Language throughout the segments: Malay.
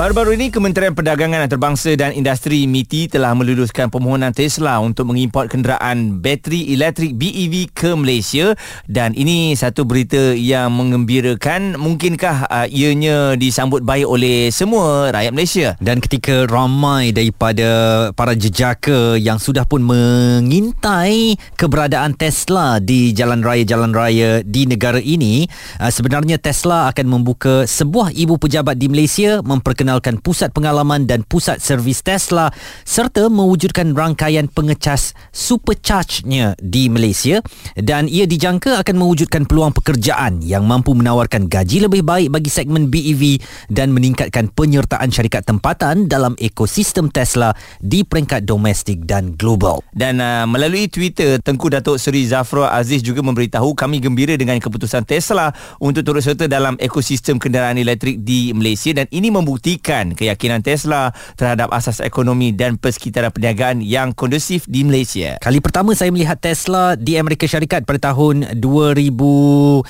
Baru-baru ini Kementerian Perdagangan Antarabangsa dan Industri MITI telah meluluskan permohonan Tesla untuk mengimport kenderaan bateri elektrik BEV ke Malaysia. Dan ini satu berita yang mengembirakan. Mungkinkah uh, ianya disambut baik oleh semua rakyat Malaysia? Dan ketika ramai daripada para jejaka yang sudah pun mengintai keberadaan Tesla di jalan raya-jalan raya di negara ini uh, sebenarnya Tesla akan membuka sebuah ibu pejabat di Malaysia memperkenalkan memperkenalkan pusat pengalaman dan pusat servis Tesla serta mewujudkan rangkaian pengecas supercharge-nya di Malaysia dan ia dijangka akan mewujudkan peluang pekerjaan yang mampu menawarkan gaji lebih baik bagi segmen BEV dan meningkatkan penyertaan syarikat tempatan dalam ekosistem Tesla di peringkat domestik dan global. Dan uh, melalui Twitter, Tengku Datuk Seri Zafrul Aziz juga memberitahu kami gembira dengan keputusan Tesla untuk turut serta dalam ekosistem kenderaan elektrik di Malaysia dan ini membuktikan membuktikan keyakinan Tesla terhadap asas ekonomi dan persekitaran perniagaan yang kondusif di Malaysia. Kali pertama saya melihat Tesla di Amerika Syarikat pada tahun 2017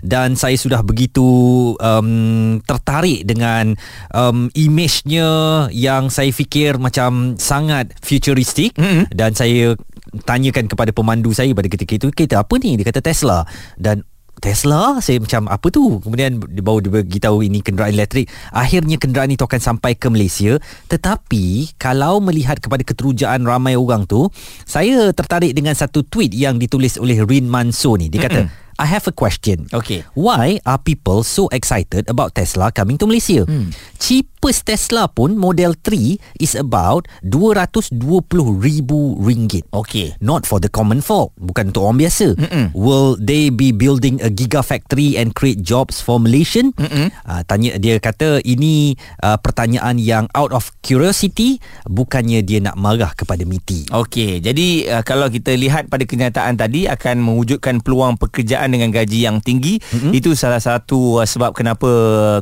dan saya sudah begitu um, tertarik dengan um, image-nya yang saya fikir macam sangat futuristik mm-hmm. dan saya tanyakan kepada pemandu saya pada ketika itu kereta apa ni dia kata Tesla dan Tesla saya macam apa tu? Kemudian dia baru dia beritahu ini kenderaan elektrik. Akhirnya kenderaan itu akan sampai ke Malaysia. Tetapi kalau melihat kepada keterujaan ramai orang tu saya tertarik dengan satu tweet yang ditulis oleh Rin Manso ni. Dia kata Mm-mm. I have a question. Okay. Why are people so excited about Tesla coming to Malaysia? Hmm. Cheapest Tesla pun Model 3 is about 220,000 ringgit. Okay. Not for the common folk. Bukan untuk orang biasa. Mm-mm. Will they be building a gigafactory and create jobs for Malaysian? Uh, tanya dia kata ini uh, pertanyaan yang out of curiosity bukannya dia nak marah kepada MITI. Okay. Jadi uh, kalau kita lihat pada kenyataan tadi akan mewujudkan peluang pekerjaan pekerjaan dengan gaji yang tinggi. Mm-hmm. itu salah satu uh, sebab kenapa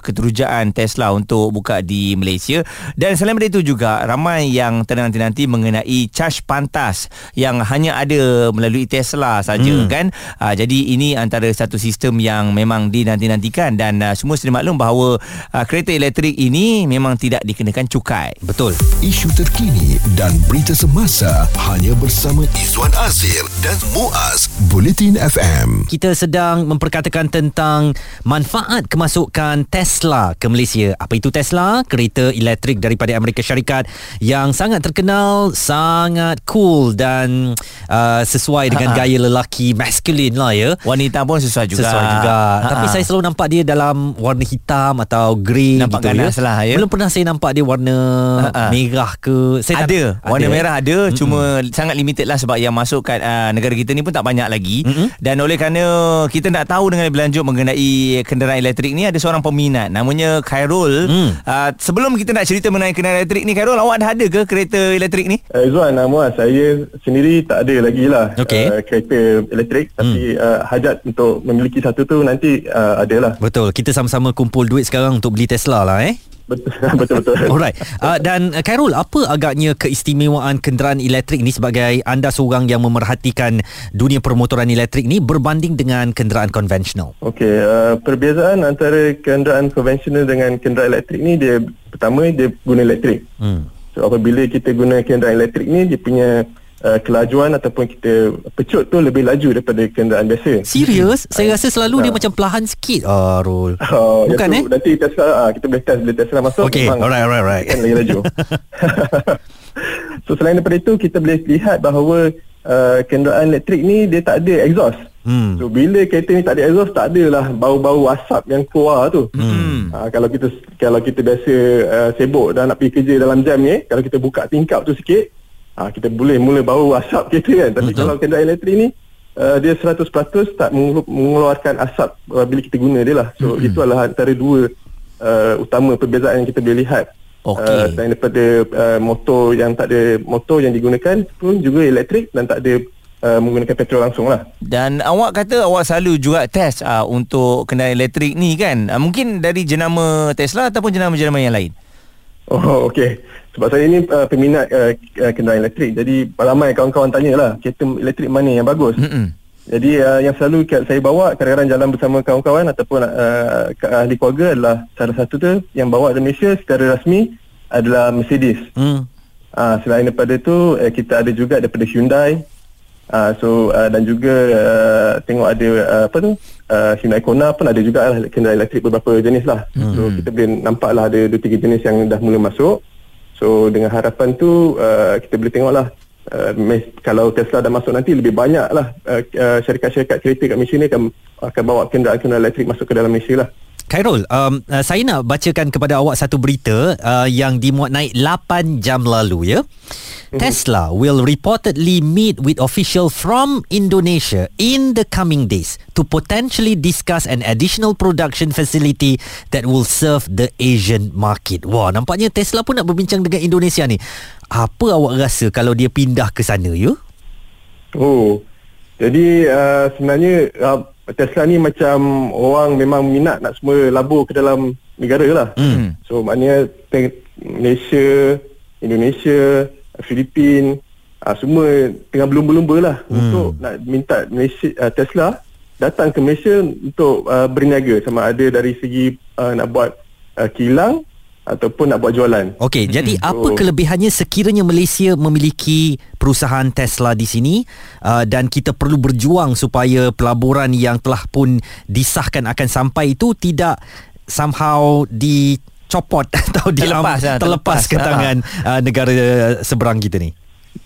keterujaan Tesla untuk buka di Malaysia. Dan selain daripada itu juga ramai yang ternanti-nanti mengenai charge pantas yang hanya ada melalui Tesla saja mm. kan? Uh, jadi ini antara satu sistem yang memang dinanti-nantikan. Dan uh, semua sedia maklum bahawa uh, kereta elektrik ini memang tidak dikenakan cukai. Betul. Isu terkini dan berita semasa hanya bersama Izwan Azir dan Muaz Bulletin FM kita sedang memperkatakan tentang manfaat kemasukan Tesla ke Malaysia. Apa itu Tesla? Kereta elektrik daripada Amerika Syarikat yang sangat terkenal, sangat cool dan uh, sesuai dengan Ha-ha. gaya lelaki maskulin lah ya. Wanita pun sesuai juga. Sesuai juga. Ha-ha. Tapi saya selalu nampak dia dalam warna hitam atau grey nampak gitu ya. Lah, ya. Belum pernah saya nampak dia warna Ha-ha. merah ke. Saya ada. Tak, warna ada. merah ada. Mm-mm. Cuma sangat limited lah sebab yang masuk kat uh, negara kita ni pun tak banyak lagi. Mm-mm. Dan oleh kerana kita nak tahu dengan lebih lanjut mengenai kenderaan elektrik ni ada seorang peminat namanya Khairul. Hmm. Uh, sebelum kita nak cerita mengenai kenderaan elektrik ni Khairul awak dah ada ke kereta elektrik ni? Uh, Zuan nama saya sendiri tak ada lagi lah okay. uh, kereta elektrik hmm. tapi uh, hajat untuk memiliki satu tu nanti uh, ada lah. Betul. Kita sama-sama kumpul duit sekarang untuk beli Tesla lah eh. Betul betul. Alright. Uh, dan uh, Khairul, apa agaknya keistimewaan kenderaan elektrik ini sebagai anda seorang yang memerhatikan dunia permotoran elektrik ni berbanding dengan kenderaan konvensional? Okey, uh, perbezaan antara kenderaan konvensional dengan kenderaan elektrik ni dia pertama dia guna elektrik. Hmm. So apabila kita guna kenderaan elektrik ni dia punya uh, kelajuan ataupun kita pecut tu lebih laju daripada kenderaan biasa. Serius? Hmm. Saya rasa selalu uh. dia macam perlahan sikit. Oh, Rul. Uh, Bukan eh? Nanti Tesla, uh, kita boleh test bila Tesla masuk. Okay, alright, alright, alright. Kan lagi laju. so selain daripada itu, kita boleh lihat bahawa uh, kenderaan elektrik ni dia tak ada exhaust. Hmm. So bila kereta ni tak ada exhaust tak adalah bau-bau asap yang keluar tu. Hmm. Uh, kalau kita kalau kita biasa uh, sibuk dan nak pergi kerja dalam jam ni, kalau kita buka tingkap tu sikit, ha, kita boleh mula bau asap kereta kan tapi Betul. kalau kenderaan elektrik ni uh, dia 100% tak mengeluarkan asap uh, bila kita guna dia lah so hmm. itu adalah antara dua uh, utama perbezaan yang kita boleh lihat okay. uh, selain daripada uh, motor yang tak ada motor yang digunakan pun juga elektrik dan tak ada Uh, menggunakan petrol langsung lah Dan awak kata awak selalu juga test uh, Untuk kendaraan elektrik ni kan uh, Mungkin dari jenama Tesla Ataupun jenama-jenama yang lain Oh okey. Sebab saya ni uh, peminat uh, kenderaan elektrik. Jadi ramai kawan-kawan tanya lah kereta elektrik mana yang bagus? Mm-hmm. jadi uh, yang selalu saya bawa kadang-kadang jalan bersama kawan-kawan ataupun uh, ahli keluarga adalah salah satu tu yang bawa di Malaysia secara rasmi adalah Mercedes. Mm. uh, selain daripada tu uh, kita ada juga daripada Hyundai. Uh, so uh, dan juga uh, tengok ada uh, apa tu? Uh, Hyundai Kona pun ada juga lah kenderaan elektrik beberapa jenis lah. Mm. so kita boleh nampak lah ada 2-3 jenis yang dah mula masuk So dengan harapan tu uh, kita boleh tengoklah uh, kalau Tesla dah masuk nanti lebih banyak lah uh, uh, syarikat-syarikat kereta kat Malaysia ni akan, akan bawa kenderaan-kenderaan elektrik masuk ke dalam Malaysia lah. Khairul, um, uh, saya nak bacakan kepada awak satu berita uh, yang dimuat naik 8 jam lalu ya. Mm-hmm. Tesla will reportedly meet with official from Indonesia in the coming days to potentially discuss an additional production facility that will serve the Asian market. Wah, nampaknya Tesla pun nak berbincang dengan Indonesia ni. Apa awak rasa kalau dia pindah ke sana ya? Oh, jadi uh, sebenarnya uh, Tesla ni macam orang memang minat nak semua labur ke dalam negara lah. Mm. So maknanya Malaysia, Indonesia, Filipin, uh, semua tengah belum-belumba lah mm. untuk nak minta Malaysia, uh, Tesla datang ke Malaysia untuk uh, berniaga sama ada dari segi uh, nak buat uh, kilang ataupun nak buat jualan. Okey, hmm. jadi so, apa kelebihannya sekiranya Malaysia memiliki perusahaan Tesla di sini uh, dan kita perlu berjuang supaya pelaburan yang telah pun disahkan akan sampai itu tidak somehow dicopot atau terlepas, dilam, terlepas, ke tangan uh, negara seberang kita ni.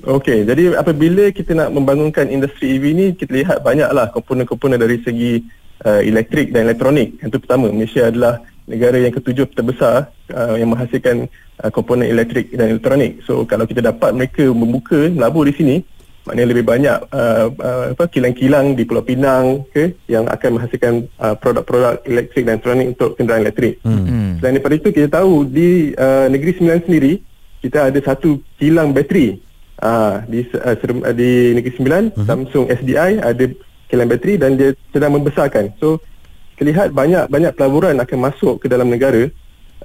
Okey, jadi apabila kita nak membangunkan industri EV ni kita lihat banyaklah komponen-komponen dari segi uh, elektrik dan elektronik. Yang pertama, Malaysia adalah negara yang ketujuh terbesar uh, yang menghasilkan uh, komponen elektrik dan elektronik. So kalau kita dapat mereka membuka labur di sini, maknanya lebih banyak uh, uh, apa kilang-kilang di Pulau Pinang ke yang akan menghasilkan uh, produk-produk elektrik dan elektronik untuk kenderaan elektrik. Hmm. Selain daripada itu kita tahu di uh, Negeri Sembilan sendiri kita ada satu kilang bateri. Uh, di uh, di Negeri Sembilan hmm. Samsung SDI ada kilang bateri dan dia sedang membesarkan. So terlihat banyak banyak pelaburan akan masuk ke dalam negara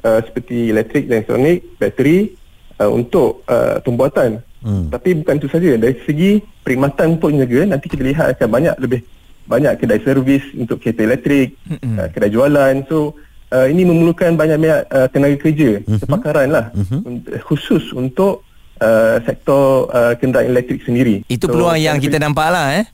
uh, seperti elektrik dan elektronik, bateri uh, untuk uh, pembuatan. Hmm. Tapi bukan itu saja dari segi perkhidmatan untuk negara nanti kita lihat akan banyak lebih banyak kedai servis untuk kereta elektrik, hmm. uh, kedai jualan. So uh, ini memerlukan banyak-banyak uh, tenaga kerja, hmm. kepakaran lah hmm. khusus untuk uh, sektor uh, kenderaan elektrik sendiri. Itu so, peluang yang kita nampak lah eh.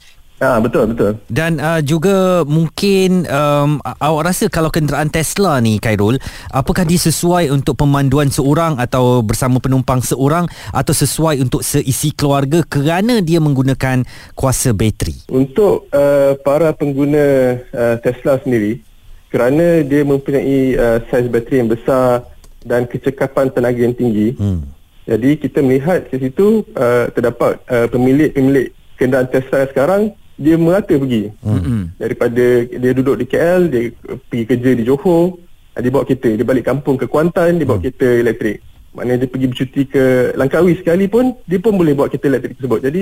Ah betul betul. Dan uh, juga mungkin um, awak rasa kalau kenderaan Tesla ni Khairul, apakah dia sesuai untuk pemanduan seorang atau bersama penumpang seorang atau sesuai untuk seisi keluarga kerana dia menggunakan kuasa bateri? Untuk uh, para pengguna uh, Tesla sendiri, kerana dia mempunyai uh, saiz bateri yang besar dan kecekapan tenaga yang tinggi. Hmm. Jadi kita melihat di situ uh, terdapat uh, pemilik-pemilik kenderaan Tesla sekarang dia merata pergi hmm. daripada dia duduk di KL dia pergi kerja di Johor dia bawa kereta dia balik kampung ke Kuantan dia bawa hmm. kereta elektrik maknanya dia pergi bercuti ke Langkawi sekali pun dia pun boleh bawa kereta elektrik tersebut jadi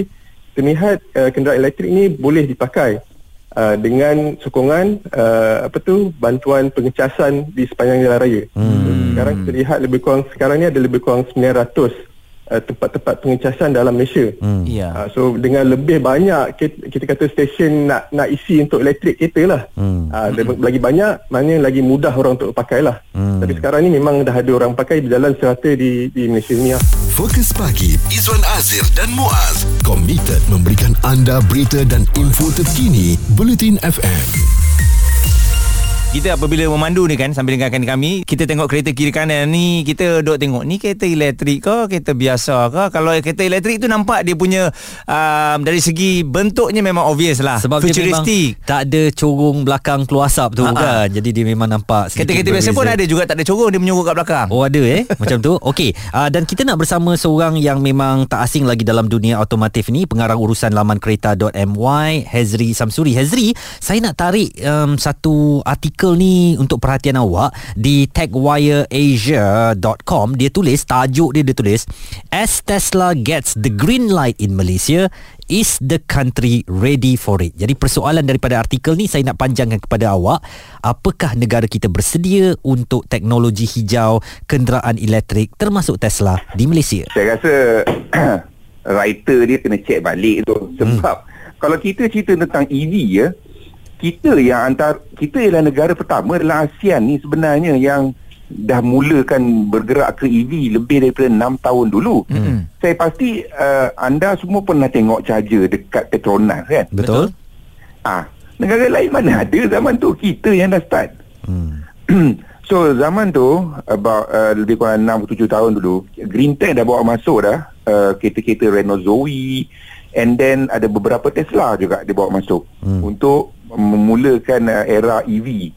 kita lihat uh, kenderaan elektrik ni boleh dipakai uh, dengan sokongan uh, apa tu bantuan pengecasan di sepanjang jalan raya hmm. sekarang kita lihat lebih kurang sekarang ni ada lebih kurang 900 uh, tempat-tempat pengecasan dalam Malaysia. Hmm. Yeah. Uh, so dengan lebih banyak kita, kita kata stesen nak nak isi untuk elektrik kereta lah. Hmm. Uh, hmm. lagi banyak mana lagi mudah orang untuk pakai lah. Hmm. Tapi sekarang ni memang dah ada orang pakai berjalan serata di di Malaysia ni lah. Fokus pagi Izwan Azir dan Muaz komited memberikan anda berita dan info terkini Bulletin FM. Kita apabila memandu ni kan Sambil dengarkan kami Kita tengok kereta kiri kanan ni Kita duduk tengok Ni kereta elektrik ke Kereta biasa ke? Kalau kereta elektrik tu nampak Dia punya um, Dari segi bentuknya memang obvious lah. Sebab memang Tak ada corong belakang keluar asap tu Ha-ha. kan. Jadi dia memang nampak Kereta-kereta biasa pun ada juga Tak ada corong Dia menyuruh kat belakang. Oh ada eh? Macam tu? Okey. Uh, Dan kita nak bersama Seorang yang memang Tak asing lagi dalam dunia otomotif ni Pengarang urusan laman kereta.my Hezri Samsuri. Hezri Saya nak tarik um, Satu artikel artikel ni untuk perhatian awak di techwireasia.com dia tulis tajuk dia dia tulis as Tesla gets the green light in Malaysia is the country ready for it. Jadi persoalan daripada artikel ni saya nak panjangkan kepada awak, apakah negara kita bersedia untuk teknologi hijau kenderaan elektrik termasuk Tesla di Malaysia? Saya rasa writer dia kena check balik tu sebab hmm. kalau kita cerita tentang EV ya, kita yang antar kita ialah negara pertama dalam ASEAN ni sebenarnya yang dah mulakan bergerak ke EV lebih daripada 6 tahun dulu. Hmm. Saya pasti uh, anda semua pernah tengok charger dekat Petronas kan? Betul. Ah, negara lain mana ada zaman tu kita yang dah start. Hmm. so zaman tu about uh, lebih kurang 6 7 tahun dulu Green Tank dah bawa masuk dah uh, kereta-kereta Renault Zoe and then ada beberapa Tesla juga dia bawa masuk hmm. untuk memulakan uh, era EV.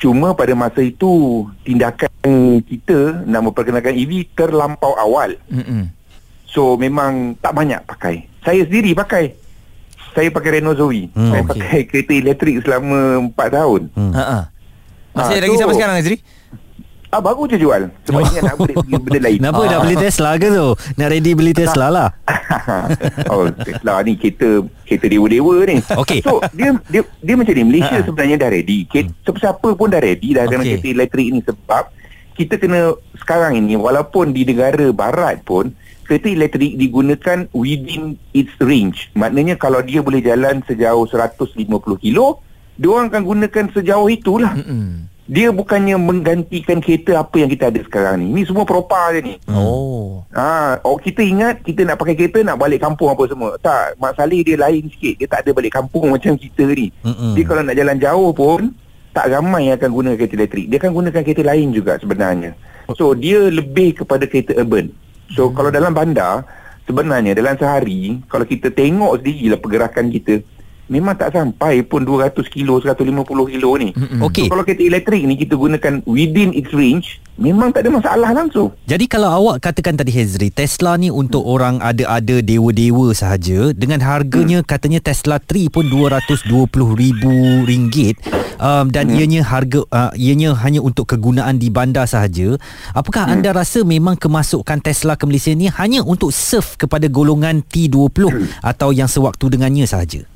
Cuma pada masa itu tindakan kita nak memperkenalkan EV terlampau awal. Mm-mm. So memang tak banyak pakai. Saya sendiri pakai. Saya pakai Renault Zoe. Mm, saya okay. pakai kereta elektrik selama 4 tahun. Mm. Ha Masih ha, lagi so, sampai sekarang Azri? Ah baru je jual Sebab oh. nak beli benda lain Kenapa ah. dah beli Tesla ke tu Nak ready beli Tesla lah Oh Tesla ni kereta Kereta dewa-dewa ni okay. So dia dia dia macam ni Malaysia uh-huh. sebenarnya dah ready Ket, hmm. Siapa pun dah ready Dah okay. dengan kereta elektrik ni Sebab Kita kena Sekarang ini Walaupun di negara barat pun Kereta elektrik digunakan Within its range Maknanya kalau dia boleh jalan Sejauh 150 kilo Dia orang akan gunakan sejauh itulah Mm-mm dia bukannya menggantikan kereta apa yang kita ada sekarang ni. Ini semua propa je ni. Oh. Ha, oh kita ingat kita nak pakai kereta nak balik kampung apa semua. Tak, masalah dia lain sikit. Dia tak ada balik kampung macam kita ni. Mm-mm. Dia kalau nak jalan jauh pun tak ramai yang akan guna kereta elektrik. Dia akan gunakan kereta lain juga sebenarnya. So dia lebih kepada kereta urban. So mm. kalau dalam bandar sebenarnya dalam sehari kalau kita tengok sendirilah pergerakan kita memang tak sampai pun 200 kilo 150 kilo ni okay. so, kalau kereta elektrik ni kita gunakan within its range memang tak ada masalah langsung jadi kalau awak katakan tadi Hezri Tesla ni untuk hmm. orang ada-ada dewa-dewa sahaja dengan harganya hmm. katanya Tesla 3 pun 220 ribu ringgit um, dan hmm. ianya harga uh, ianya hanya untuk kegunaan di bandar sahaja apakah hmm. anda rasa memang kemasukan Tesla ke Malaysia ni hanya untuk serve kepada golongan T20 hmm. atau yang sewaktu dengannya sahaja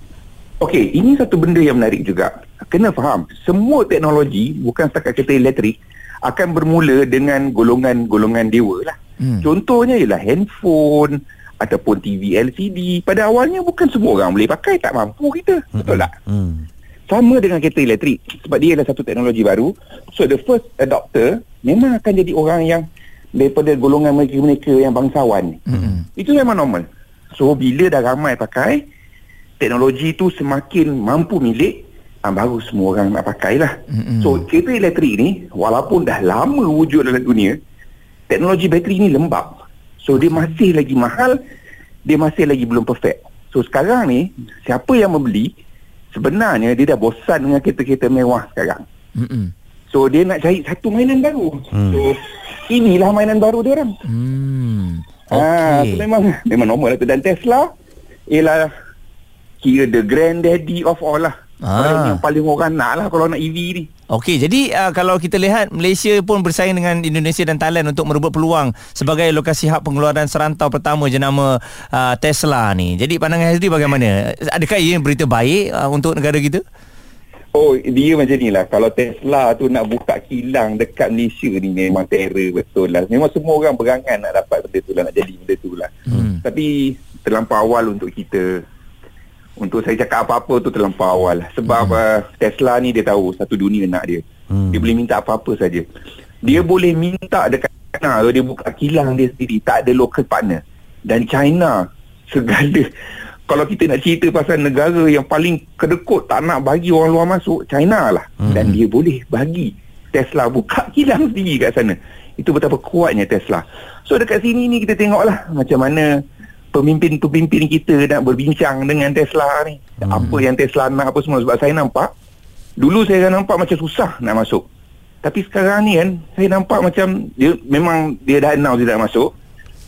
Okey, ini satu benda yang menarik juga. Kena faham, semua teknologi bukan setakat kereta elektrik akan bermula dengan golongan-golongan dewa lah. Hmm. Contohnya ialah handphone ataupun TV LCD. Pada awalnya bukan semua orang boleh pakai, tak mampu kita. Hmm. Betul tak? Hmm. Sama dengan kereta elektrik sebab dia adalah satu teknologi baru. So the first adopter memang akan jadi orang yang daripada golongan mereka-mereka yang bangsawan. Hmm. Itu memang normal. So bila dah ramai pakai, teknologi itu semakin mampu milik ah, baru semua orang nak pakai lah mm-hmm. so kereta elektrik ni walaupun dah lama wujud dalam dunia teknologi bateri ni lembab so dia masih lagi mahal dia masih lagi belum perfect so sekarang ni siapa yang membeli sebenarnya dia dah bosan dengan kereta-kereta mewah sekarang mm-hmm. so dia nak cari satu mainan baru mm. so inilah mainan baru dia orang mm. okay. ah, so memang memang normal lah tu dan Tesla ialah kira the granddaddy of all lah. Ah. Yang paling orang nak lah kalau nak EV ni. Okey, jadi uh, kalau kita lihat Malaysia pun bersaing dengan Indonesia dan Thailand untuk merebut peluang sebagai lokasi hak pengeluaran serantau pertama jenama uh, Tesla ni. Jadi pandangan Hazri bagaimana? Adakah ia berita baik uh, untuk negara kita? Oh, dia macam ni lah. Kalau Tesla tu nak buka kilang dekat Malaysia ni memang terror betul lah. Memang semua orang berangan nak dapat benda tu lah, nak jadi benda tu lah. Hmm. Tapi terlampau awal untuk kita untuk saya cakap apa-apa tu terlampau awal sebab hmm. uh, Tesla ni dia tahu satu dunia nak dia hmm. dia boleh minta apa-apa saja dia hmm. boleh minta dekat China dia buka kilang dia sendiri tak ada local partner dan China segala kalau kita nak cerita pasal negara yang paling kedekut tak nak bagi orang luar masuk China lah hmm. dan dia boleh bagi Tesla buka kilang sendiri kat sana itu betapa kuatnya Tesla so dekat sini ni kita tengoklah macam mana pemimpin-pemimpin kita nak berbincang dengan Tesla ni. Hmm. Apa yang Tesla nak apa semua sebab saya nampak dulu saya nampak macam susah nak masuk. Tapi sekarang ni kan saya nampak macam dia memang dia dah announce dia nak masuk.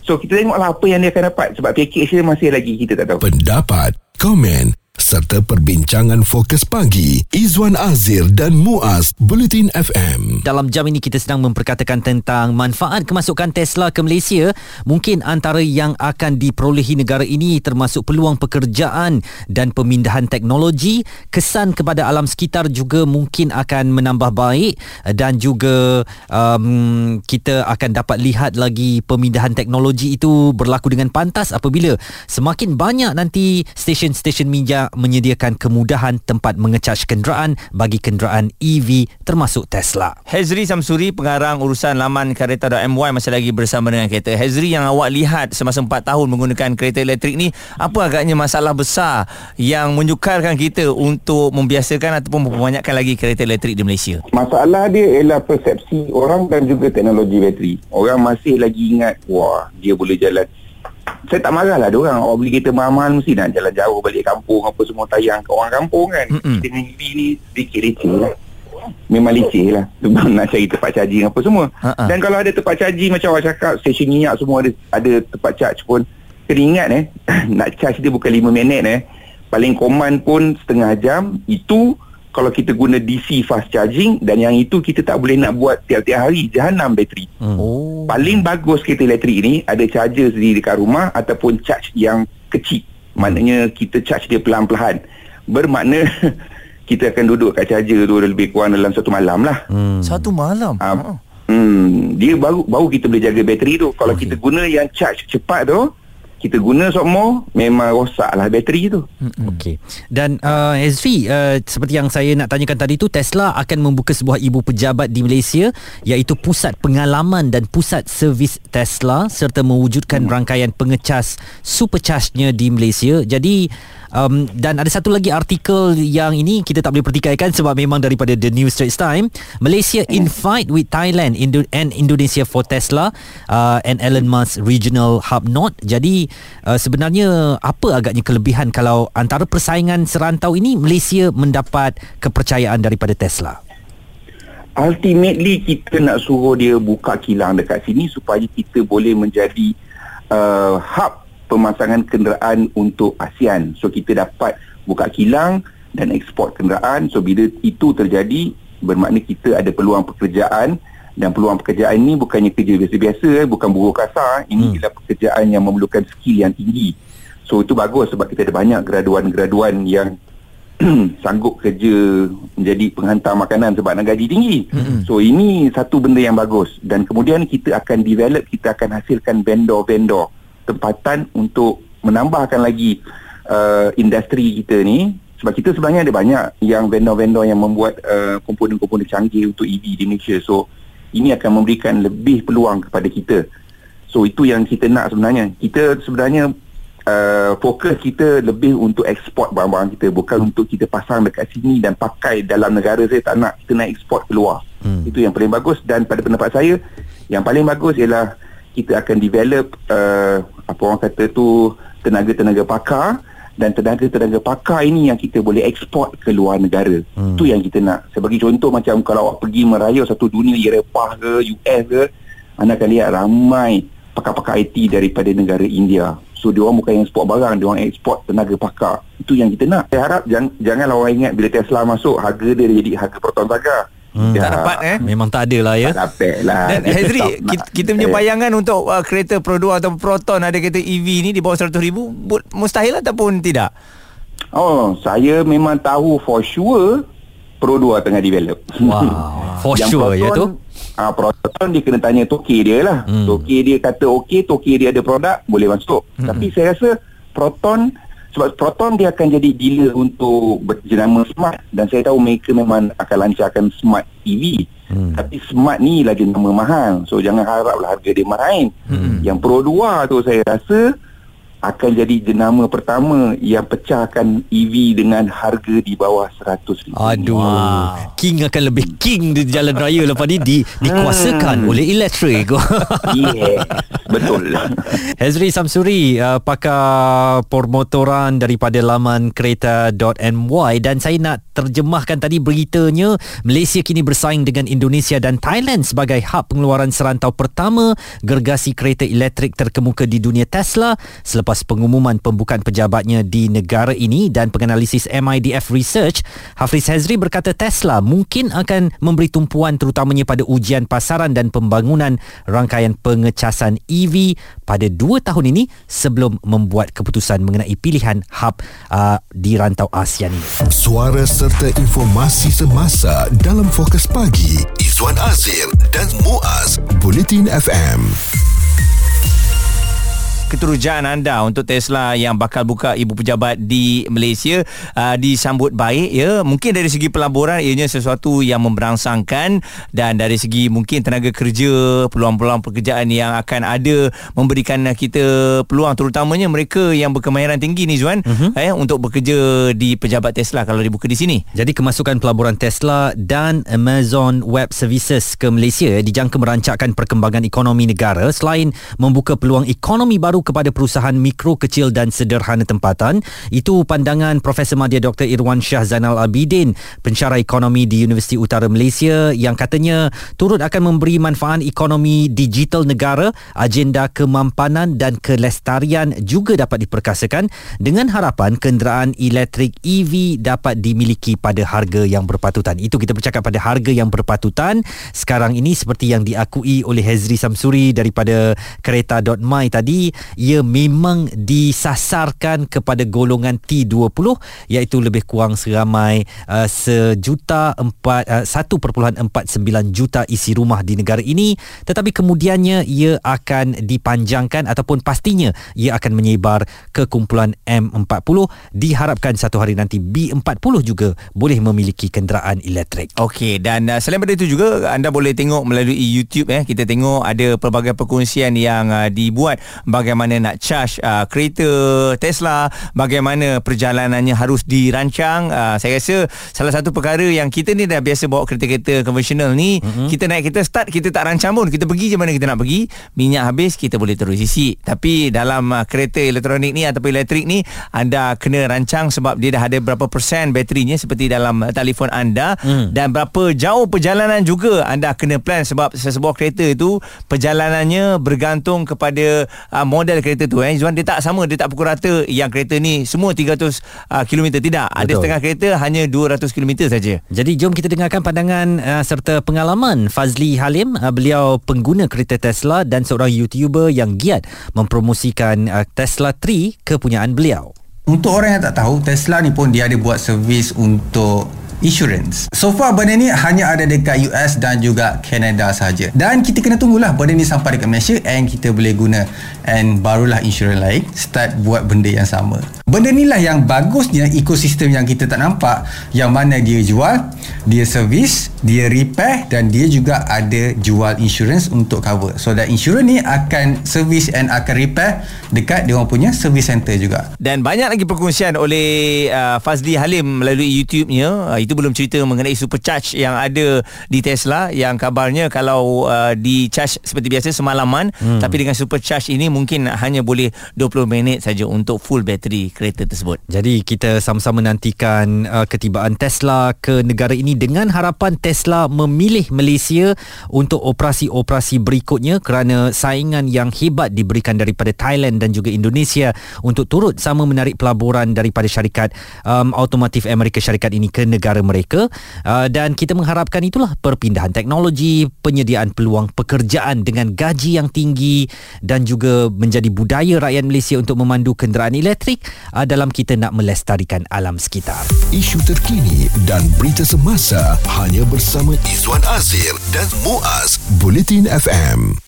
So kita tengoklah apa yang dia akan dapat sebab package dia masih lagi kita tak tahu. Pendapat, komen serta perbincangan fokus pagi Izwan Azir dan Muaz Bulletin FM. Dalam jam ini kita sedang memperkatakan tentang manfaat kemasukan Tesla ke Malaysia. Mungkin antara yang akan diperolehi negara ini termasuk peluang pekerjaan dan pemindahan teknologi, kesan kepada alam sekitar juga mungkin akan menambah baik dan juga um, kita akan dapat lihat lagi pemindahan teknologi itu berlaku dengan pantas apabila semakin banyak nanti stesen-stesen minyak menyediakan kemudahan tempat mengecas kenderaan bagi kenderaan EV termasuk Tesla. Hezri Samsuri pengarang urusan laman kereta.my masih lagi bersama dengan kereta. Hezri yang awak lihat semasa 4 tahun menggunakan kereta elektrik ni apa agaknya masalah besar yang menyukarkan kita untuk membiasakan ataupun membanyakkan lagi kereta elektrik di Malaysia? Masalah dia ialah persepsi orang dan juga teknologi bateri. Orang masih lagi ingat wah dia boleh jalan saya tak marah lah orang beli kereta mahal-mahal mesti nak jalan jauh balik kampung apa semua tayang ke orang kampung kan. Mm-mm. dengan EV ni sedikit leceh lah. Memang leceh lah. Sebab nak cari tempat charging apa semua. Uh-uh. dan kalau ada tempat charging macam awak cakap stesen minyak semua ada ada tempat charge pun. Kena ingat eh nak charge dia bukan 5 minit eh. Paling command pun setengah jam. Itu kalau kita guna DC fast charging dan yang itu kita tak boleh nak buat tiap-tiap hari jahanam bateri. Hmm. Oh. Paling bagus kereta elektrik ni ada charger sendiri dekat rumah ataupun charge yang kecil. Maknanya kita charge dia pelan-pelan. Bermakna kita akan duduk kat charger tu lebih kurang dalam satu malam lah. Hmm. Satu malam? Uh, hmm, dia baru baru kita boleh jaga bateri tu. Kalau okay. kita guna yang charge cepat tu, kita guna semua memang rosaklah bateri tu. Okey. Dan uh, Ezri uh, seperti yang saya nak tanyakan tadi tu Tesla akan membuka sebuah ibu pejabat di Malaysia iaitu pusat pengalaman dan pusat servis Tesla serta mewujudkan hmm. rangkaian pengecas supercharge-nya di Malaysia. Jadi um, dan ada satu lagi artikel yang ini kita tak boleh pertikaikan sebab memang daripada The New Straits Time Malaysia in fight with Thailand Indo- and Indonesia for Tesla uh, and Elon Musk Regional Hub Node jadi uh, sebenarnya apa agaknya kelebihan kalau antara persaingan serantau ini Malaysia mendapat kepercayaan daripada Tesla? Ultimately kita nak suruh dia buka kilang dekat sini supaya kita boleh menjadi uh, hub pemasangan kenderaan untuk ASEAN. So kita dapat buka kilang dan ekspor kenderaan. So bila itu terjadi bermakna kita ada peluang pekerjaan dan peluang pekerjaan ini bukannya kerja biasa-biasa, bukan buruh kasar. Ini hmm. ialah pekerjaan yang memerlukan skill yang tinggi. So itu bagus sebab kita ada banyak graduan-graduan yang sanggup kerja menjadi penghantar makanan sebab nak gaji tinggi. Hmm. So ini satu benda yang bagus dan kemudian kita akan develop, kita akan hasilkan vendor-vendor tempatan untuk menambahkan lagi uh, industri kita ni. Sebab kita sebenarnya ada banyak yang vendor-vendor yang membuat uh, komponen-komponen canggih untuk EV di Malaysia. So ini akan memberikan lebih peluang kepada kita. So itu yang kita nak sebenarnya. Kita sebenarnya uh, fokus kita lebih untuk ekspor barang-barang kita bukan untuk kita pasang dekat sini dan pakai dalam negara saya. Tak nak kita nak ekspor keluar. Hmm. itu yang paling bagus. Dan pada pendapat saya yang paling bagus ialah kita akan develop uh, apa orang kata tu tenaga-tenaga pakar dan tenaga-tenaga pakar ini yang kita boleh ekspor ke luar negara. Hmm. Itu yang kita nak. Sebagai contoh macam kalau awak pergi merayau satu dunia Eropah ke US ke, anda akan lihat ramai pakar-pakar IT daripada negara India. So dia orang bukan yang ekspor barang, dia orang ekspor tenaga pakar. Itu yang kita nak. Saya harap jangan janganlah orang ingat bila Tesla masuk harga dia jadi harga proton saga. Hmm. Ya. Tak dapat eh? Memang tak ada lah ya. Tak dapat lah. Dan Hazri kita, kita punya bayangan untuk uh, Kereta Pro 2 atau Proton Ada kereta EV ni Di bawah RM100,000 Mustahil ataupun tidak? Oh Saya memang tahu For sure Pro 2 tengah develop. Wow For Yang sure Proton, ya tu. Uh, Proton dia kena tanya Toki dia lah. Hmm. Toki dia kata okey Toki dia ada produk Boleh masuk. Hmm. Tapi saya rasa Proton sebab Proton dia akan jadi dealer untuk berjenama Smart dan saya tahu mereka memang akan lancarkan Smart EV hmm. tapi Smart ni lah jenama mahal so jangan haraplah harga dia main hmm. yang Pro 2 tu saya rasa akan jadi jenama pertama yang pecahkan EV dengan harga di bawah 100 ribu. Aduh. Wow. King akan lebih king di jalan raya lepas ni di, dikuasakan hmm. oleh elektrik. yeah, betul. Hazri Samsuri, uh, pakar permotoran daripada laman kereta.my dan saya nak terjemahkan tadi beritanya Malaysia kini bersaing dengan Indonesia dan Thailand sebagai hub pengeluaran serantau pertama gergasi kereta elektrik terkemuka di dunia Tesla selepas selepas pengumuman pembukaan pejabatnya di negara ini dan penganalisis MIDF Research, Hafiz Hazri berkata Tesla mungkin akan memberi tumpuan terutamanya pada ujian pasaran dan pembangunan rangkaian pengecasan EV pada dua tahun ini sebelum membuat keputusan mengenai pilihan hub uh, di rantau ASEAN ini. Suara serta informasi semasa dalam fokus pagi Izwan Azir dan Muaz Bulletin FM keterujaan anda untuk Tesla yang bakal buka ibu pejabat di Malaysia uh, disambut baik ya mungkin dari segi pelaburan ianya sesuatu yang memberangsangkan dan dari segi mungkin tenaga kerja peluang-peluang pekerjaan yang akan ada memberikan kita peluang terutamanya mereka yang berkemahiran tinggi ni Zuan uh-huh. eh, untuk bekerja di pejabat Tesla kalau dibuka di sini jadi kemasukan pelaburan Tesla dan Amazon Web Services ke Malaysia dijangka merancangkan perkembangan ekonomi negara selain membuka peluang ekonomi baru kepada perusahaan mikro, kecil dan sederhana tempatan. Itu pandangan Profesor Madya Dr. Irwan Shah Zainal Abidin, pensyarah ekonomi di Universiti Utara Malaysia yang katanya turut akan memberi manfaat ekonomi digital negara, agenda kemampanan dan kelestarian juga dapat diperkasakan dengan harapan kenderaan elektrik EV dapat dimiliki pada harga yang berpatutan. Itu kita bercakap pada harga yang berpatutan. Sekarang ini seperti yang diakui oleh Hezri Samsuri daripada kereta.my tadi, ia memang disasarkan kepada golongan T20 iaitu lebih kurang seramai uh, sejuta uh, 1.49 juta isi rumah di negara ini tetapi kemudiannya ia akan dipanjangkan ataupun pastinya ia akan menyebar ke kumpulan M40 diharapkan satu hari nanti B40 juga boleh memiliki kenderaan elektrik. Okey dan uh, selain daripada itu juga anda boleh tengok melalui YouTube eh kita tengok ada pelbagai perkongsian yang uh, dibuat bagaimana bagaimana nak charge uh, kereta Tesla, bagaimana perjalanannya harus dirancang. Uh, saya rasa salah satu perkara yang kita ni dah biasa bawa kereta-kereta konvensional ni, mm-hmm. kita naik kita start, kita tak rancang pun. Kita pergi je mana kita nak pergi, minyak habis, kita boleh terus isi. Tapi dalam uh, kereta elektronik ni ataupun elektrik ni, anda kena rancang sebab dia dah ada berapa persen baterinya seperti dalam uh, telefon anda mm. dan berapa jauh perjalanan juga anda kena plan sebab sesebuah kereta itu perjalanannya bergantung kepada uh, model model kereta tu eh. Zuan dia tak sama dia tak pukul rata. Yang kereta ni semua 300 uh, km tidak. Betul. ada setengah kereta hanya 200 km saja. Jadi jom kita dengarkan pandangan uh, serta pengalaman Fazli Halim uh, beliau pengguna kereta Tesla dan seorang YouTuber yang giat mempromosikan uh, Tesla 3 kepunyaan beliau. Untuk orang yang tak tahu Tesla ni pun dia ada buat servis untuk insurance. So far benda ni hanya ada dekat US dan juga Canada saja. Dan kita kena tunggulah benda ni sampai dekat Malaysia and kita boleh guna and barulah insurans lain start buat benda yang sama. Benda ni lah yang bagusnya ekosistem yang kita tak nampak yang mana dia jual, dia servis, dia repair dan dia juga ada jual insurans untuk cover. So that insurans ni akan servis and akan repair dekat dia orang punya service center juga. Dan banyak lagi perkongsian oleh uh, Fazli Halim melalui YouTube-nya. Uh, itu belum cerita mengenai supercharge yang ada di Tesla yang kabarnya kalau uh, di charge seperti biasa semalaman hmm. tapi dengan supercharge ini mungkin hanya boleh 20 minit saja untuk full battery kereta tersebut. Jadi kita sama-sama nantikan uh, ketibaan Tesla ke negara ini dengan harapan Tesla memilih Malaysia untuk operasi-operasi berikutnya kerana saingan yang hebat diberikan daripada Thailand dan juga Indonesia untuk turut sama menarik pelaburan daripada syarikat um, automotif Amerika Syarikat ini ke negara negara mereka uh, dan kita mengharapkan itulah perpindahan teknologi, penyediaan peluang pekerjaan dengan gaji yang tinggi dan juga menjadi budaya rakyat Malaysia untuk memandu kenderaan elektrik uh, dalam kita nak melestarikan alam sekitar. Isu terkini dan berita semasa hanya bersama Izwan Azir dan Muaz Bulletin FM.